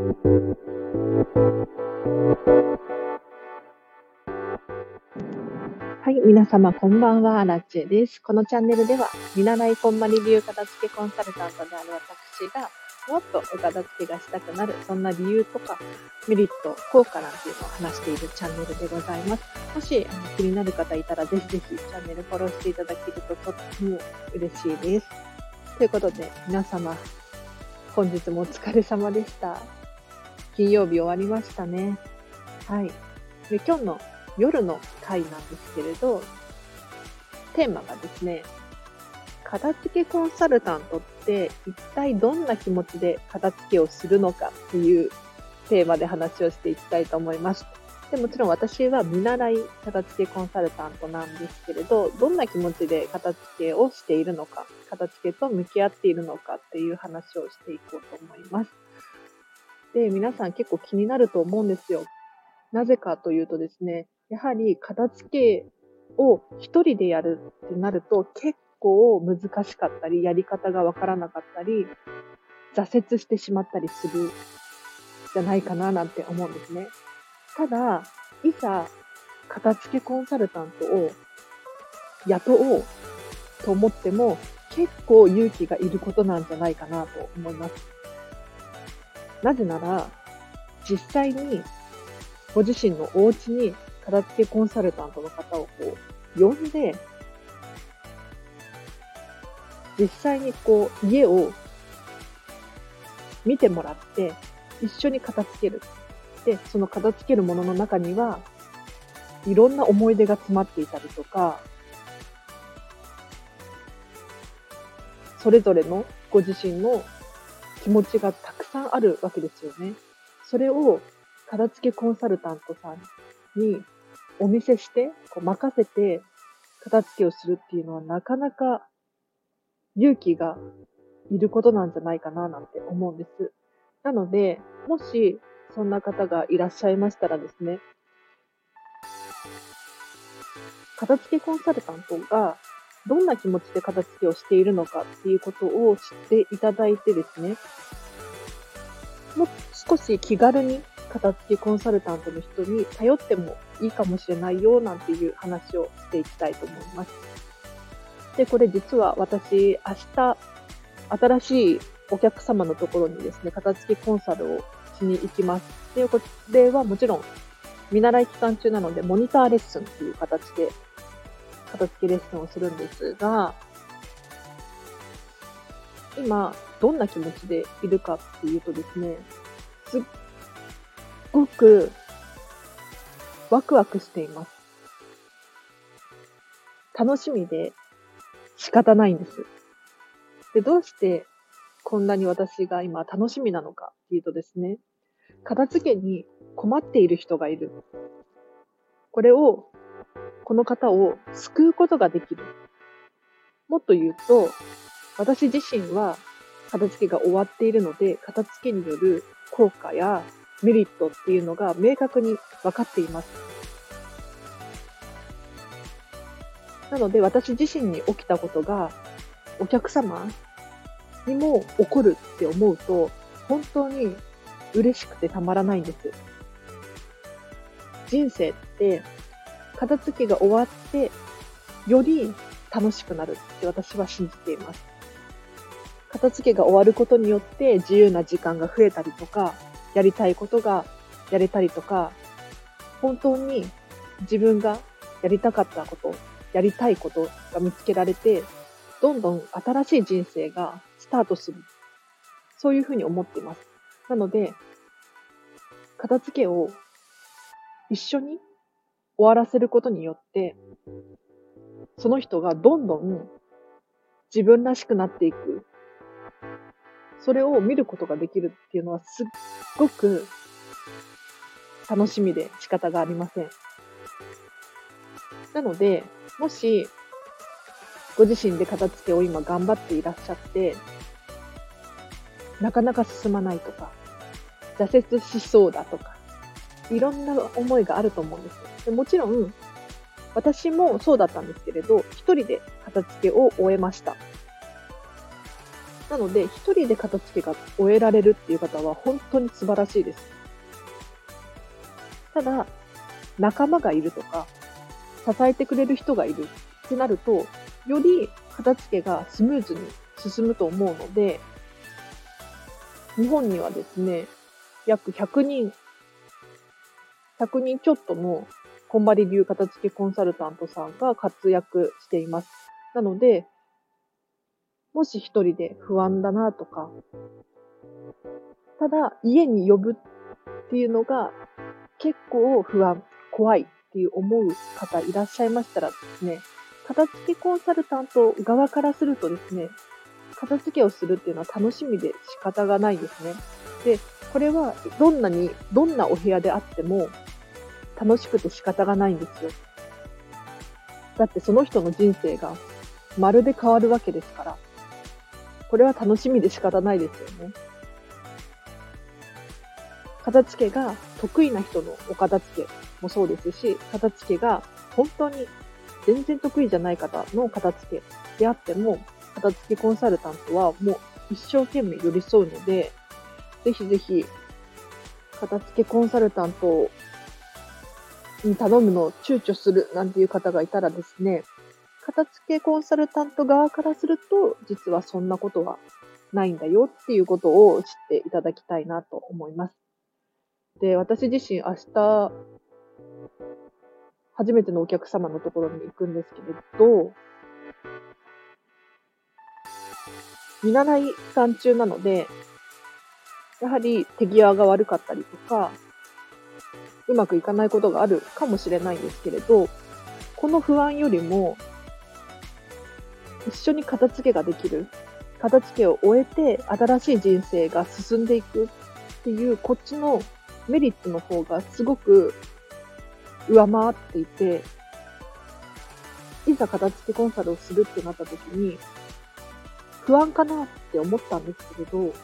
はい、皆様こんばんは、ラッチェです。このチャンネルでは、見習いコンマリビュー片付けコンサルタントである私が、もっとお片付けがしたくなる、そんな理由とか、メリット、効果なんていうのを話しているチャンネルでございます。もし気になる方いたら、ぜひぜひチャンネルフォローしていただけるととっても嬉しいです。ということで、皆様、本日もお疲れ様でした。金曜日終わりましたね。はい。で今日の夜の回なんですけれど、テーマがですね、片付けコンサルタントって一体どんな気持ちで片付けをするのかっていうテーマで話をしていきたいと思います。でもちろん私は見習い片付けコンサルタントなんですけれど、どんな気持ちで片付けをしているのか、片付けと向き合っているのかっていう話をしていこうと思います。で、皆さん結構気になると思うんですよ。なぜかというとですね、やはり片付けを一人でやるってなると結構難しかったり、やり方がわからなかったり、挫折してしまったりするじゃないかななんて思うんですね。ただ、いざ片付けコンサルタントを雇おうと思っても結構勇気がいることなんじゃないかなと思います。なぜなら、実際にご自身のお家に片付けコンサルタントの方をこう呼んで、実際にこう家を見てもらって、一緒に片付ける。で、その片付けるものの中には、いろんな思い出が詰まっていたりとか、それぞれのご自身の気持ちがたくさんあるわけですよね。それを片付けコンサルタントさんにお見せして、こう任せて片付けをするっていうのはなかなか勇気がいることなんじゃないかななんて思うんです。なので、もしそんな方がいらっしゃいましたらですね、片付けコンサルタントがどんな気持ちで片付けをしているのかっていうことを知っていただいてですね、もう少し気軽に片付けコンサルタントの人に頼ってもいいかもしれないよなんていう話をしていきたいと思います。で、これ実は私、明日、新しいお客様のところにですね、片付けコンサルをしに行きます。で、これはもちろん、見習い期間中なので、モニターレッスンっていう形で、片付けレッスンをするんですが、今、どんな気持ちでいるかっていうとですね、すっごくワクワクしています。楽しみで仕方ないんです。で、どうしてこんなに私が今楽しみなのかっていうとですね、片付けに困っている人がいる。これを、この方を救うことができる。もっと言うと、私自身は片付けが終わっているので、片付けによる効果やメリットっていうのが明確に分かっています。なので私自身に起きたことがお客様にも起こるって思うと本当に嬉しくてたまらないんです。人生って片付けが終わってより楽しくなるって私は信じています。片付けが終わることによって自由な時間が増えたりとか、やりたいことがやれたりとか、本当に自分がやりたかったこと、やりたいことが見つけられて、どんどん新しい人生がスタートする。そういうふうに思っています。なので、片付けを一緒に終わらせることによって、その人がどんどん自分らしくなっていくそれを見ることができるっていうのはすっごく楽しみで仕方がありません。なので、もし、ご自身で片付けを今頑張っていらっしゃって、なかなか進まないとか、挫折しそうだとか、いろんな思いがあると思うんですよ。でもちろん、私もそうだったんですけれど、一人で片付けを終えました。なので、一人で片付けが終えられるっていう方は本当に素晴らしいです。ただ、仲間がいるとか、支えてくれる人がいるってなると、より片付けがスムーズに進むと思うので、日本にはですね、約100人、100人ちょっとのこんまり流片付けコンサルタントさんが活躍しています。なので、もし一人で不安だなとか、ただ家に呼ぶっていうのが結構不安、怖いっていう思う方いらっしゃいましたらですね、片付けコンサルタント側からするとですね、片付けをするっていうのは楽しみで仕方がないですね。で、これはどんなに、どんなお部屋であっても楽しくて仕方がないんですよ。だってその人の人生がまるで変わるわけですから。これは楽しみで仕方ないですよね。片付けが得意な人のお片付けもそうですし、片付けが本当に全然得意じゃない方の片付けであっても、片付けコンサルタントはもう一生懸命寄り添うので、ぜひぜひ、片付けコンサルタントに頼むのを躊躇するなんていう方がいたらですね、片付けコンサルタント側からすると、実はそんなことはないんだよっていうことを知っていただきたいなと思います。で、私自身明日、初めてのお客様のところに行くんですけれど、見習い期間中なので、やはり手際が悪かったりとか、うまくいかないことがあるかもしれないんですけれど、この不安よりも、一緒に片付けができる。片付けを終えて新しい人生が進んでいくっていう、こっちのメリットの方がすごく上回っていて、いざ片付けコンサルをするってなった時に、不安かなって思ったんですけれど、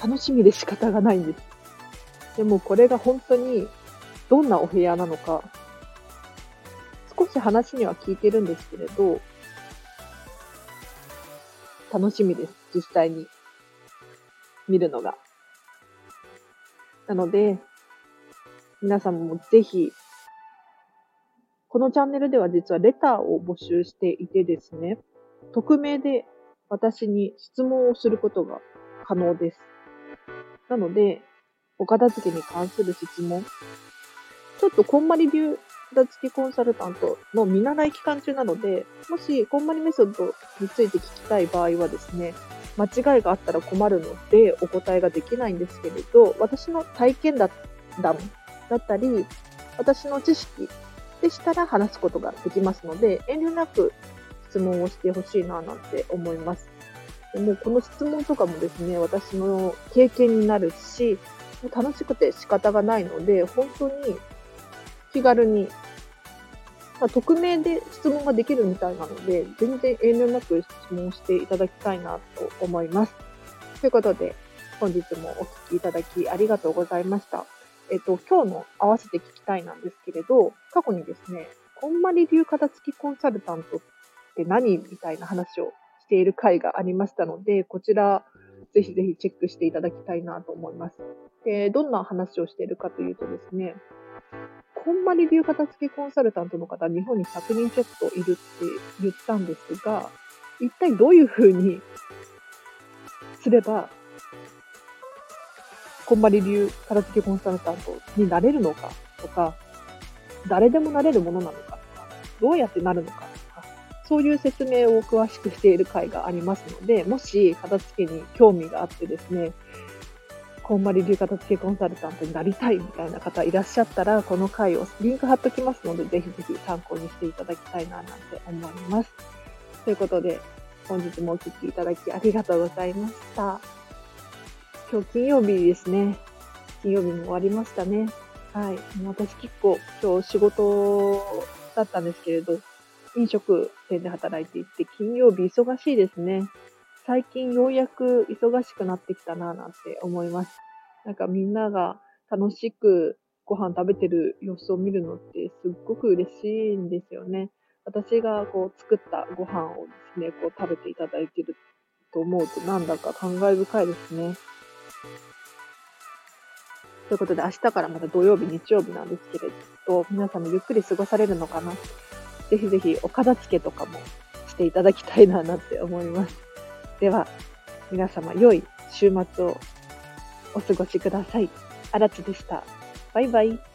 楽しみで仕方がないんです。でもこれが本当にどんなお部屋なのか、少し話には聞いてるんですけれど、楽しみです。実際に見るのが。なので、皆さんもぜひ、このチャンネルでは実はレターを募集していてですね、匿名で私に質問をすることが可能です。なので、お片付けに関する質問、ちょっとこんまり流片付きコンサルタントの見習い期間中なので、もしこんまりメソッドについて聞きたい場合はですね、間違いがあったら困るのでお答えができないんですけれど、私の体験談だったり、私の知識でしたら話すことができますので、遠慮なく質問をしてほしいななんて思います。でもこの質問とかもですね、私の経験になるし、楽しくて仕方がないので、本当に気軽に、まあ、匿名で質問ができるみたいなので、全然遠慮なく質問していただきたいなと思います。ということで、本日もお聞きいただきありがとうございました。えっと、今日の合わせて聞きたいなんですけれど、過去にですね、こんまり流片付きコンサルタントって何みたいな話をしている回がありましたので、こちら、ぜひぜひチェックしていただきたいなと思います。で、どんな話をしているかというとですね、こんまり流片付けコンサルタントの方、日本に100人ちょっといるって言ったんですが、一体どういうふうにすれば、こんまり流片付けコンサルタントになれるのかとか、誰でもなれるものなのかとか、どうやってなるのかとか、そういう説明を詳しくしている回がありますので、もし片付けに興味があってですね、こんまり流片付けコンサルタントになりたいみたいな方いらっしゃったら、この回をリンク貼っときますので、ぜひぜひ参考にしていただきたいななんて思います。ということで、本日もお聴きいただきありがとうございました。今日金曜日ですね。金曜日も終わりましたね。はい。私結構今日仕事だったんですけれど、飲食店で働いていて、金曜日忙しいですね。最近ようやく忙しくなってきたななんて思います。なんかみんなが楽しくご飯食べてる様子を見るのってすっごく嬉しいんですよね。私がこう作ったご飯をですね、こう食べていただいてると思うとなんだか感慨深いですね。ということで明日からまた土曜日、日曜日なんですけれど、皆さんもゆっくり過ごされるのかな？ぜひぜひお片付けとかもしていただきたいななんて思います。では、皆様良い週末をお過ごしください。あらつでした。バイバイ。